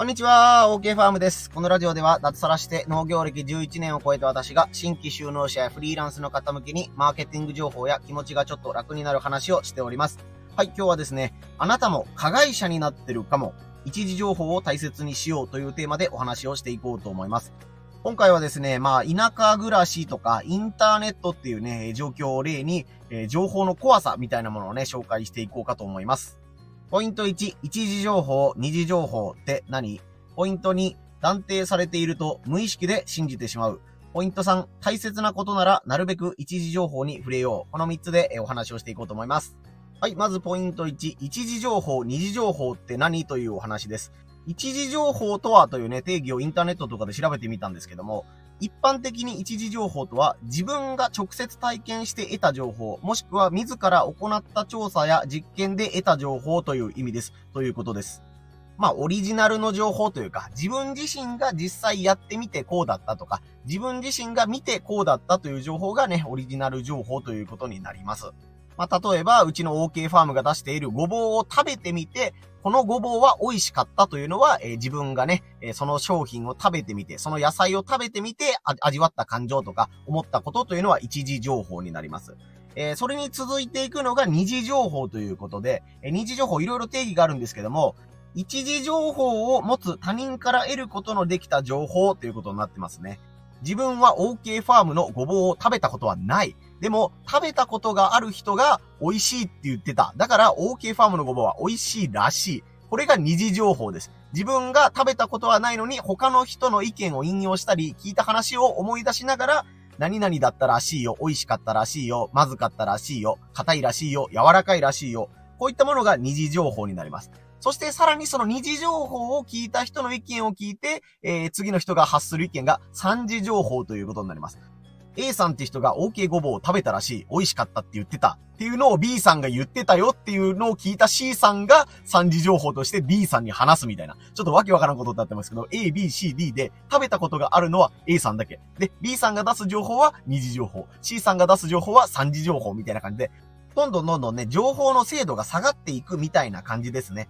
こんにちは、OK ファームです。このラジオでは、脱サラして農業歴11年を超えた私が、新規就農者やフリーランスの方向けに、マーケティング情報や気持ちがちょっと楽になる話をしております。はい、今日はですね、あなたも加害者になってるかも、一時情報を大切にしようというテーマでお話をしていこうと思います。今回はですね、まあ、田舎暮らしとか、インターネットっていうね、状況を例に、えー、情報の怖さみたいなものをね、紹介していこうかと思います。ポイント1、一時情報、二次情報って何？ポイント2、断定されていると無意識で信じてしまう。ポイント3、大切なことならなるべく一時情報に触れよう。この3つでお話をしていこうと思います。はい、まずポイント1、一時情報、二次情報って何？というお話です。一時情報とはというね、定義をインターネットとかで調べてみたんですけども、一般的に一時情報とは、自分が直接体験して得た情報、もしくは自ら行った調査や実験で得た情報という意味です。ということです。まあ、オリジナルの情報というか、自分自身が実際やってみてこうだったとか、自分自身が見てこうだったという情報がね、オリジナル情報ということになります。まあ、例えば、うちの OK ファームが出しているごぼうを食べてみて、このごぼうは美味しかったというのは、えー、自分がね、えー、その商品を食べてみて、その野菜を食べてみて、味わった感情とか、思ったことというのは一時情報になります。えー、それに続いていくのが二次情報ということで、えー、二次情報いろいろ定義があるんですけども、一時情報を持つ他人から得ることのできた情報ということになってますね。自分は OK ファームのごぼうを食べたことはない。でも、食べたことがある人が美味しいって言ってた。だから OK ファームのごぼうは美味しいらしい。これが二次情報です。自分が食べたことはないのに他の人の意見を引用したり聞いた話を思い出しながら何々だったらしいよ、美味しかったらしいよ、まずかったらしいよ、硬いらしいよ、柔らかいらしいよ。こういったものが二次情報になります。そしてさらにその二次情報を聞いた人の意見を聞いて、えー、次の人が発する意見が三次情報ということになります。A さんって人が OK ごぼうを食べたらしい、美味しかったって言ってたっていうのを B さんが言ってたよっていうのを聞いた C さんが三次情報として B さんに話すみたいな。ちょっとわけわからんことになってますけど、A、B、C、D で食べたことがあるのは A さんだけ。で、B さんが出す情報は二次情報。C さんが出す情報は三次情報みたいな感じで、どんどんどんどんね、情報の精度が下がっていくみたいな感じですね。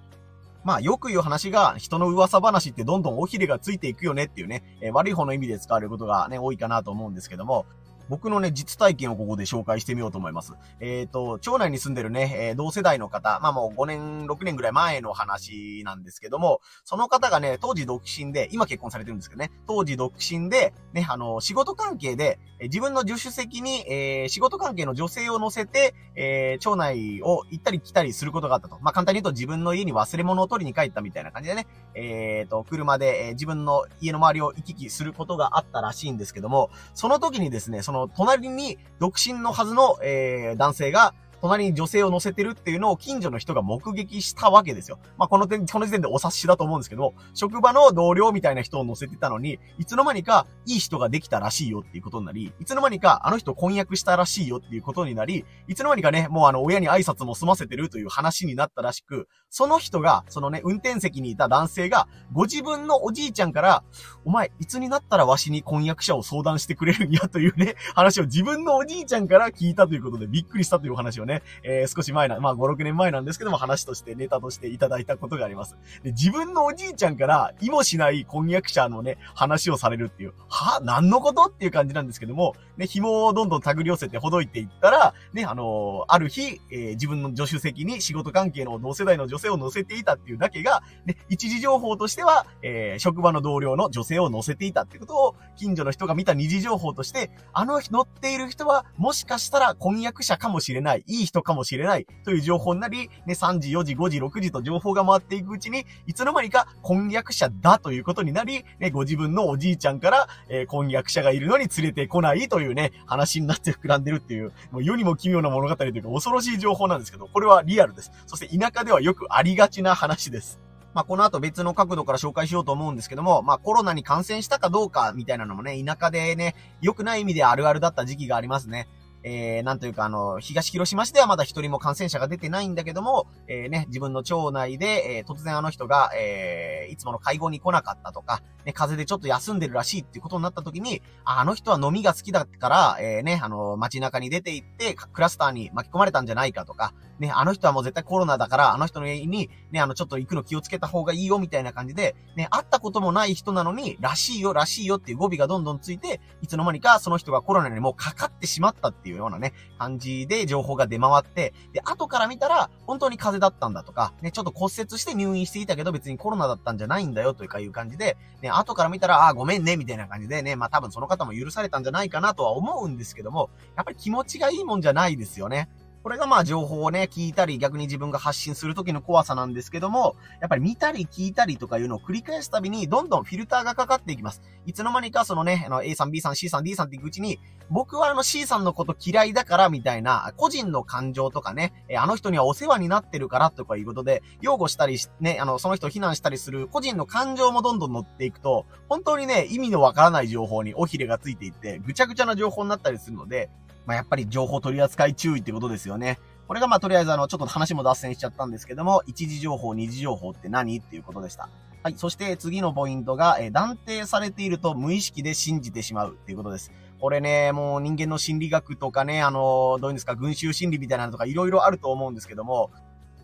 まあよく言う話が、人の噂話ってどんどん尾ひれがついていくよねっていうね、えー、悪い方の意味で使われることがね、多いかなと思うんですけども、僕のね、実体験をここで紹介してみようと思います。えっ、ー、と、町内に住んでるね、えー、同世代の方、まあもう5年、6年ぐらい前の話なんですけども、その方がね、当時独身で、今結婚されてるんですけどね、当時独身で、ね、あの、仕事関係で、自分の助手席に、えー、仕事関係の女性を乗せて、えー、町内を行ったり来たりすることがあったと。まあ、簡単に言うと自分の家に忘れ物を取りに帰ったみたいな感じでね、えー、と、車で、え、自分の家の周りを行き来することがあったらしいんですけども、その時にですね、その隣に独身のはずの、えー、男性が、隣に女性を乗せてるっていうのを近所の人が目撃したわけですよ。まあ、この点、この時点でお察しだと思うんですけど職場の同僚みたいな人を乗せてたのに、いつの間にかいい人ができたらしいよっていうことになり、いつの間にかあの人婚約したらしいよっていうことになり、いつの間にかね、もうあの親に挨拶も済ませてるという話になったらしく、その人が、そのね、運転席にいた男性が、ご自分のおじいちゃんから、お前、いつになったらわしに婚約者を相談してくれるんやというね、話を自分のおじいちゃんから聞いたということでびっくりしたという話をね、ねえー、少し前な、まあ5、6年前なんですけども話としてネタとしていただいたことがあります。で、自分のおじいちゃんから、意もしない婚約者のね、話をされるっていう、は何のことっていう感じなんですけども、ね、紐をどんどん手繰り寄せてほどいていったら、ね、あのー、ある日、えー、自分の助手席に仕事関係の同世代の女性を乗せていたっていうだけが、ね、一時情報としては、えー、職場の同僚の女性を乗せていたってことを、近所の人が見た二次情報として、あの日乗っている人は、もしかしたら婚約者かもしれな、いいい人かもしれない、という情報になり、ね、3時、4時、5時、6時と情報が回っていくうちに、いつの間にか婚約者だということになり、ね、ご自分のおじいちゃんから、えー、婚約者がいるのに連れてこないというね、話になって膨らんでるっていう、もう世にも奇妙な物語というか恐ろしい情報なんですけど、これはリアルです。そして田舎ではよくありがちな話です。まあ、この後別の角度から紹介しようと思うんですけども、まあ、コロナに感染したかどうかみたいなのもね、田舎でね、良くない意味であるあるだった時期がありますね。えー、なんというか、あの、東広島市ではまだ一人も感染者が出てないんだけども、えー、ね、自分の町内で、えー、突然あの人が、えー、いつもの会合に来なかったとか、ね、風邪でちょっと休んでるらしいっていうことになった時に、あの人は飲みが好きだから、えー、ね、あの、街中に出て行って、クラスターに巻き込まれたんじゃないかとか、ね、あの人はもう絶対コロナだから、あの人の家に、ね、あの、ちょっと行くの気をつけた方がいいよ、みたいな感じで、ね、会ったこともない人なのに、らしいよ、らしいよっていう語尾がどんどんついて、いつの間にかその人がコロナにもうかかってしまったっていう。いうようなね、感じで情報が出回って、で、後から見たら、本当に風邪だったんだとか、ね、ちょっと骨折して入院していたけど別にコロナだったんじゃないんだよというかいう感じで、ね、後から見たら、あ、ごめんね、みたいな感じでね、まあ多分その方も許されたんじゃないかなとは思うんですけども、やっぱり気持ちがいいもんじゃないですよね。これがまあ情報をね、聞いたり逆に自分が発信する時の怖さなんですけども、やっぱり見たり聞いたりとかいうのを繰り返すたびにどんどんフィルターがかかっていきます。いつの間にかそのね、あの A さん、B さん、C さん、D さんっていくうちに、僕はあの C さんのこと嫌いだからみたいな、個人の感情とかね、あの人にはお世話になってるからとかいうことで、擁護したりね、あの、その人を非難したりする個人の感情もどんどん乗っていくと、本当にね、意味のわからない情報に尾ひれがついていって、ぐちゃぐちゃな情報になったりするので、まあ、やっぱり情報取り扱い注意ってことですよね。これがまあとりあえずあの、ちょっと話も脱線しちゃったんですけども、一時情報、二次情報って何っていうことでした。はい。そして次のポイントが、え断定されていると無意識で信じてしまうっていうことです。これね、もう人間の心理学とかね、あの、どういうんですか、群衆心理みたいなのとか色々あると思うんですけども、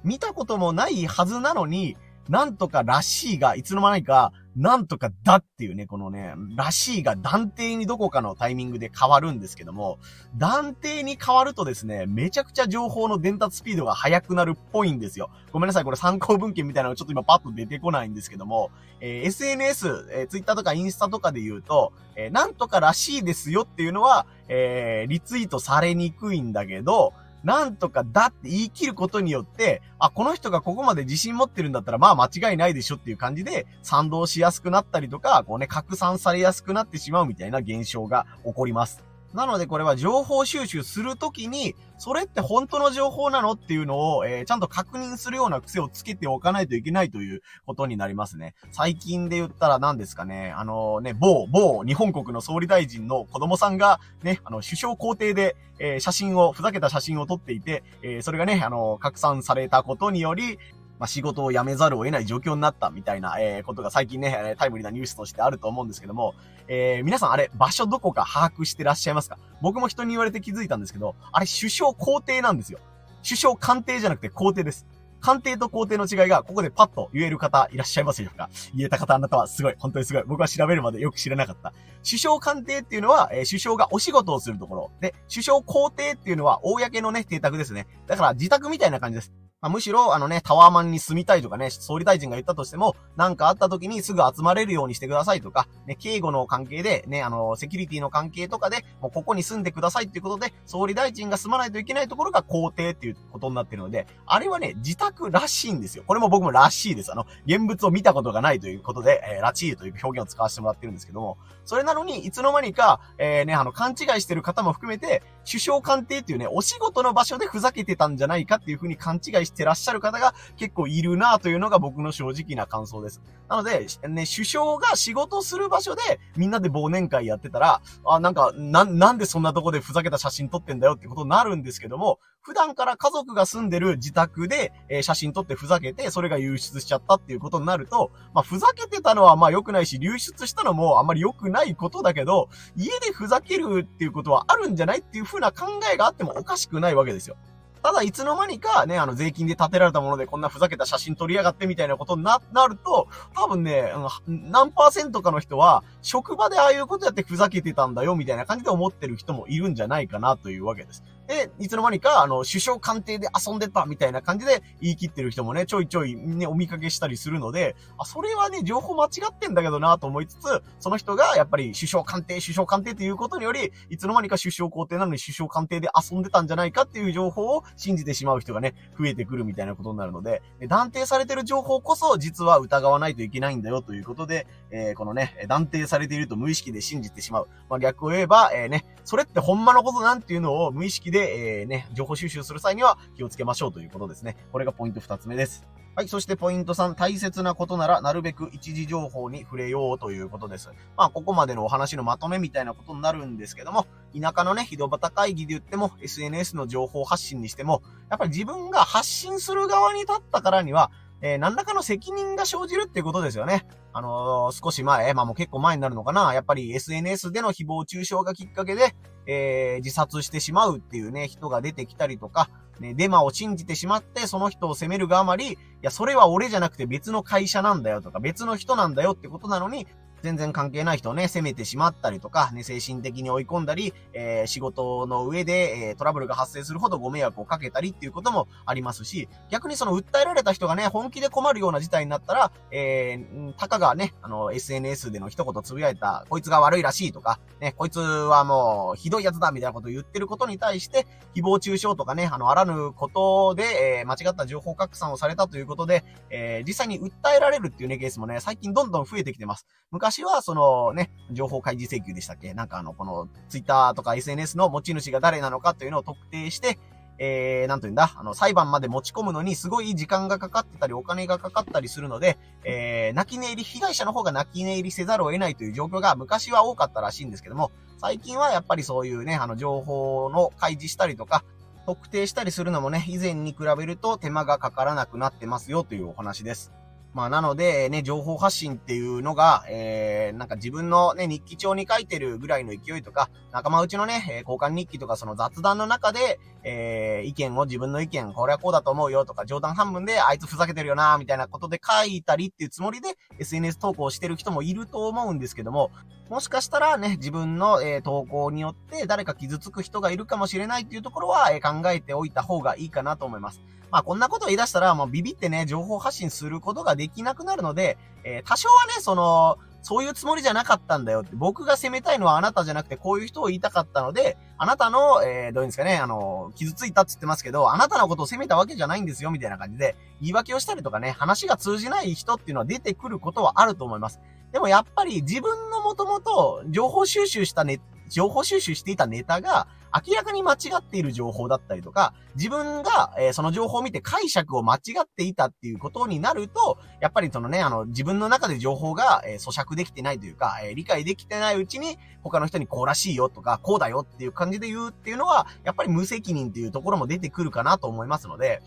見たこともないはずなのに、なんとからしいが、いつの間にか、なんとかだっていうね、このね、らしいが断定にどこかのタイミングで変わるんですけども、断定に変わるとですね、めちゃくちゃ情報の伝達スピードが速くなるっぽいんですよ。ごめんなさい、これ参考文献みたいなのちょっと今パッと出てこないんですけども、えー、SNS、えー、Twitter とかインスタとかで言うと、えー、なんとからしいですよっていうのは、えー、リツイートされにくいんだけど、なんとかだって言い切ることによって、あ、この人がここまで自信持ってるんだったら、まあ間違いないでしょっていう感じで、賛同しやすくなったりとか、こうね、拡散されやすくなってしまうみたいな現象が起こります。なのでこれは情報収集するときに、それって本当の情報なのっていうのを、えー、ちゃんと確認するような癖をつけておかないといけないということになりますね。最近で言ったら何ですかね、あのね、某、某日本国の総理大臣の子供さんがね、あの、首相公邸で、えー、写真を、ふざけた写真を撮っていて、え、それがね、あの、拡散されたことにより、まあ、仕事を辞めざるを得ない状況になったみたいな、えー、ことが最近ね、タイムリーなニュースとしてあると思うんですけども、えー、皆さんあれ、場所どこか把握してらっしゃいますか？僕も人に言われて気づいたんですけど、あれ首相皇帝なんですよ。首相官邸じゃなくて皇帝です。官邸と皇帝の違いが、ここでパッと言える方いらっしゃいますでしょうか？言えた方あなたはすごい、本当にすごい。僕は調べるまでよく知らなかった。首相官邸っていうのは、えー、首相がお仕事をするところ。で、首相皇帝っていうのは、公のね、邸宅ですね。だから自宅みたいな感じです。まあ、むしろ、あのね、タワーマンに住みたいとかね、総理大臣が言ったとしても、なんかあった時にすぐ集まれるようにしてくださいとか、ね、警護の関係で、ね、あの、セキュリティの関係とかで、もうここに住んでくださいっていうことで、総理大臣が住まないといけないところが皇帝っていうことになってるので、あれはね、自宅らしいんですよ。これも僕もらしいです。あの、現物を見たことがないということで、えー、らしいという表現を使わせてもらってるんですけども、それなのに、いつの間にか、えー、ね、あの、勘違いしてる方も含めて、首相官邸っていうね、お仕事の場所でふざけてたんじゃないかっていう風に勘違いしてらっしゃる方が結構いるなというのが僕の正直な感想です。なので、ね、首相が仕事する場所でみんなで忘年会やってたら、あ、なんか、な、なんでそんなとこでふざけた写真撮ってんだよってことになるんですけども、普段から家族が住んでる自宅で、えー、写真撮ってふざけて、それが流出しちゃったっていうことになると、まあ、ふざけてたのはまあ良くないし、流出したのもあんまり良くないことだけど、家でふざけるっていうことはあるんじゃないっていう風な考えがあってもおかしくないわけですよ。ただ、いつの間にかね、あの、税金で建てられたものでこんなふざけた写真撮りやがってみたいなことにな、なると、多分ね、何パーセントかの人は、職場でああいうことやってふざけてたんだよ、みたいな感じで思ってる人もいるんじゃないかなというわけです。で、いつの間にか、あの、首相官邸で遊んでたみたいな感じで言い切ってる人もね、ちょいちょいね、お見かけしたりするので、あ、それはね、情報間違ってんだけどなと思いつつ、その人がやっぱり首相官邸、首相官邸っていうことにより、いつの間にか首相皇帝なのに首相官邸で遊んでたんじゃないかっていう情報を信じてしまう人がね、増えてくるみたいなことになるので、断定されてる情報こそ実は疑わないといけないんだよということで、えー、このね、断定されていると無意識で信じてしまう。まあ、逆を言えば、えー、ね、それってほんまのことなんていうのを無意識でで、えー、ね、情報収集する際には気をつけましょうということですね。これがポイント二つ目です。はい。そしてポイント3、大切なことならなるべく一時情報に触れようということです。まあ、ここまでのお話のまとめみたいなことになるんですけども、田舎のね、井戸端会議で言っても、SNS の情報発信にしても、やっぱり自分が発信する側に立ったからには、えー、何らかの責任が生じるっていうことですよね。あのー、少し前、まあもう結構前になるのかな。やっぱり SNS での誹謗中傷がきっかけで、えー、自殺してしまうっていうね、人が出てきたりとか、ね、デマを信じてしまって、その人を責めるがあまり、いや、それは俺じゃなくて別の会社なんだよとか、別の人なんだよってことなのに、全然関係ない人をね、責めてしまったりとか、ね、精神的に追い込んだり、えー、仕事の上で、えー、トラブルが発生するほどご迷惑をかけたりっていうこともありますし、逆にその訴えられた人がね、本気で困るような事態になったら、えー、たかがね、あの、SNS での一言つぶやいた、こいつが悪いらしいとか、ね、こいつはもう、ひどいやつだみたいなことを言ってることに対して、誹謗中傷とかね、あの、あらぬことで、えー、間違った情報拡散をされたということで、えー、実際に訴えられるっていうね、ケースもね、最近どんどん増えてきてます。昔昔は、そのね、情報開示請求でしたっけ？なんかあの、この、ツイッターとか SNS の持ち主が誰なのかというのを特定して、えー、なんというんだ、あの、裁判まで持ち込むのにすごい時間がかかってたり、お金がかかったりするので、えー、泣き寝入り、被害者の方が泣き寝入りせざるを得ないという状況が昔は多かったらしいんですけども、最近はやっぱりそういうね、あの、情報の開示したりとか、特定したりするのもね、以前に比べると手間がかからなくなってますよというお話です。まあ、なので、ね、情報発信っていうのが、えー、なんか自分のね、日記帳に書いてるぐらいの勢いとか、仲間内のね、交換日記とかその雑談の中で、えー、意見を自分の意見、これはこうだと思うよとか、冗談半分で、あいつふざけてるよな、みたいなことで書いたりっていうつもりで、SNS 投稿してる人もいると思うんですけども、もしかしたらね、自分の、えー、投稿によって誰か傷つく人がいるかもしれないっていうところは、えー、考えておいた方がいいかなと思います。まあこんなことを言い出したら、もうビビってね、情報発信することができなくなるので、えー、多少はね、その、そういうつもりじゃなかったんだよって、僕が責めたいのはあなたじゃなくてこういう人を言いたかったので、あなたの、えー、どういうんですかね、あの、傷ついたって言ってますけど、あなたのことを責めたわけじゃないんですよ、みたいな感じで、言い訳をしたりとかね、話が通じない人っていうのは出てくることはあると思います。でもやっぱり自分のもともと情報収集したネ情報収集していたネタが、明らかに間違っている情報だったりとか、自分が、えー、その情報を見て解釈を間違っていたっていうことになると、やっぱりそのね、あの、自分の中で情報が、えー、咀嚼できてないというか、えー、理解できてないうちに、他の人にこうらしいよとか、こうだよっていう感じで言うっていうのは、やっぱり無責任っていうところも出てくるかなと思いますので、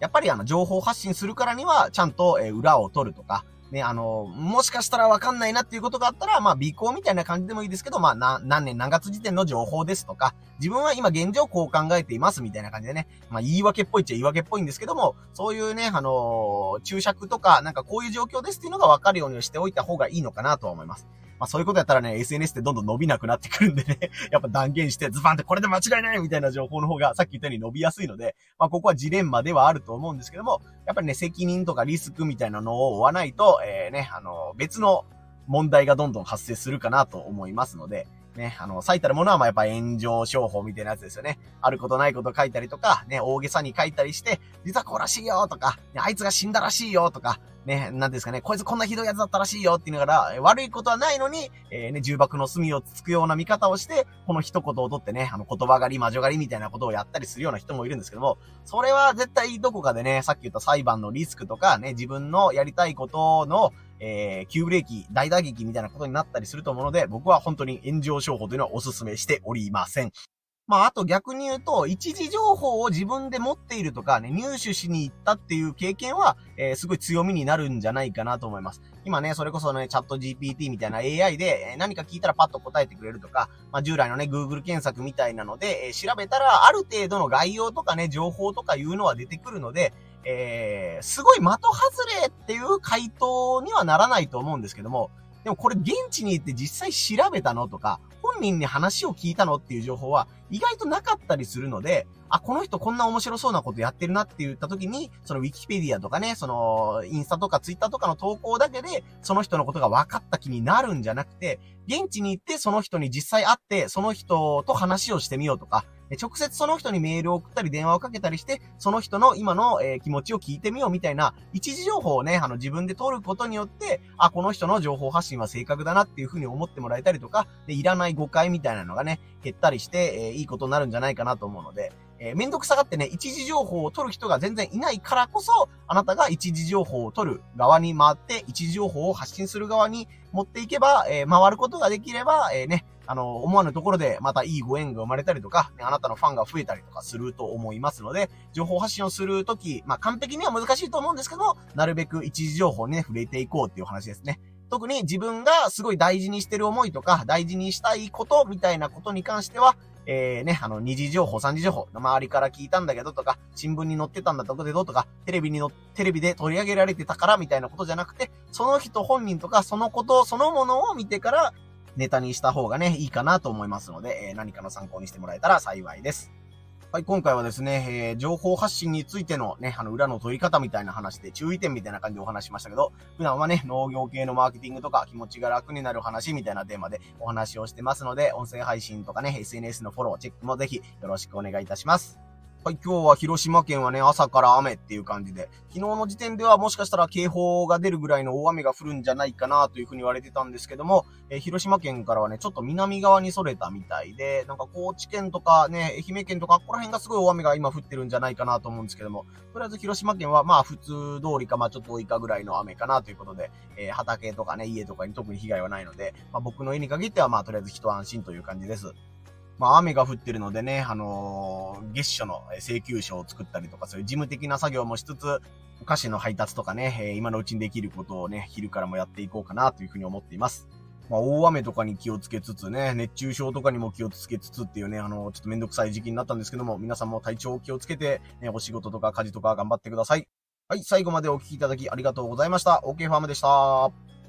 やっぱりあの、情報発信するからには、ちゃんと、え裏を取るとか、ね、あの、もしかしたらわかんないなっていうことがあったら、まあ、尾行みたいな感じでもいいですけど、まあ、な、何年何月時点の情報ですとか、自分は今現状こう考えていますみたいな感じでね、まあ、言い訳っぽいっちゃ言い訳っぽいんですけども、そういうね、あの注釈とか、なんかこういう状況ですっていうのがわかるようにしておいた方がいいのかなとは思います。まあそういうことやったらね、SNS ってどんどん伸びなくなってくるんでね、やっぱ断言してズバンってこれで間違いないみたいな情報の方がさっき言ったように伸びやすいので、まあここはジレンマではあると思うんですけども、やっぱりね、責任とかリスクみたいなのを負わないと、えー、ね、あの、別の問題がどんどん発生するかなと思いますので、ね、あの、最たるものはまやっぱ炎上商法みたいなやつですよね。あることないこと書いたりとか、ね、大げさに書いたりして、実はこうらしいよとか、ね、あいつが死んだらしいよとか、ね、なんですかね、こいつこんなひどいやつだったらしいよって言いながら、悪いことはないのに、えー、ね、重箱の隅をつくような見方をして、この一言をとってね、あの、言葉狩り、魔女狩りみたいなことをやったりするような人もいるんですけども、それは絶対どこかでね、さっき言った裁判のリスクとか、ね、自分のやりたいことの、えー、急ブレーキ、大打撃みたいなことになったりすると思うので、僕は本当に炎上商法というのはお勧めしておりません。まあ、あと逆に言うと、一時情報を自分で持っているとかね、入手しに行ったっていう経験は、えー、すごい強みになるんじゃないかなと思います。今ね、それこそね、チャット GPT みたいな AI で、え何か聞いたらパッと答えてくれるとか、まあ、従来のね、Google 検索みたいなので、え、調べたら、ある程度の概要とかね、情報とかいうのは出てくるので、えー、すごい的外れっていう回答にはならないと思うんですけども、でもこれ現地に行って実際調べたのとか、本人に話を聞いたのっていう情報は意外となかったりするので、あ、この人こんな面白そうなことやってるなって言った時に、そのウィキペディアとかね、そのインスタとかツイッターとかの投稿だけで、その人のことが分かった気になるんじゃなくて、現地に行ってその人に実際会って、その人と話をしてみようとか、直接その人にメールを送ったり電話をかけたりして、その人の今の、え、気持ちを聞いてみようみたいな、一時情報をね、あの自分で取ることによって、あ、この人の情報発信は正確だなっていうふうに思ってもらえたりとか、で、いらない誤解みたいなのがね、減ったりして、えー、いいことになるんじゃないかなと思うので、えー、めんどくさがってね、一時情報を取る人が全然いないからこそ、あなたが一時情報を取る側に回って、一時情報を発信する側に持っていけば、えー、回ることができれば、えー、ね、あの、思わぬところでまたいいご縁が生まれたりとか、ね、あなたのファンが増えたりとかすると思いますので、情報発信をするとき、まあ、完璧には難しいと思うんですけど、なるべく一時情報にね、触れていこうっていう話ですね。特に自分がすごい大事にしてる思いとか、大事にしたいことみたいなことに関しては、えー、ね、あの、二次情報、三次情報、周りから聞いたんだけどとか、新聞に載ってたんだとかでどうとか、テレビにの、テレビで取り上げられてたからみたいなことじゃなくて、その人本人とか、そのことそのものを見てから、ネタにした方がね、いいかなと思いますので、えー、何かの参考にしてもらえたら幸いです。はい、今回はですね、えー、情報発信についてのね、あの、裏の取り方みたいな話で、注意点みたいな感じでお話しましたけど、普段はね、農業系のマーケティングとか、気持ちが楽になる話みたいなテーマでお話をしてますので、音声配信とかね、SNS のフォロー、チェックもぜひよろしくお願いいたします。はい、今日は広島県はね、朝から雨っていう感じで、昨日の時点ではもしかしたら警報が出るぐらいの大雨が降るんじゃないかなというふうに言われてたんですけども、えー、広島県からはね、ちょっと南側にそれたみたいで、なんか高知県とかね、愛媛県とか、ここら辺がすごい大雨が今降ってるんじゃないかなと思うんですけども、とりあえず広島県はまあ普通通りかまあちょっと多いかぐらいの雨かなということで、えー、畑とかね、家とかに特に被害はないので、まあ僕の家に限ってはまあとりあえず一安心という感じです。まあ雨が降ってるのでね、あのー、月初の請求書を作ったりとか、そういう事務的な作業もしつつ、お菓子の配達とかね、え今のうちにできることをね、昼からもやっていこうかなというふうに思っています。まあ、大雨とかに気をつけつつね、熱中症とかにも気をつけつつっていうね、あの、ちょっとめんどくさい時期になったんですけども、皆さんも体調を気をつけて、ね、お仕事とか家事とか頑張ってください。はい、最後までお聴きいただきありがとうございました。OK ファームでした。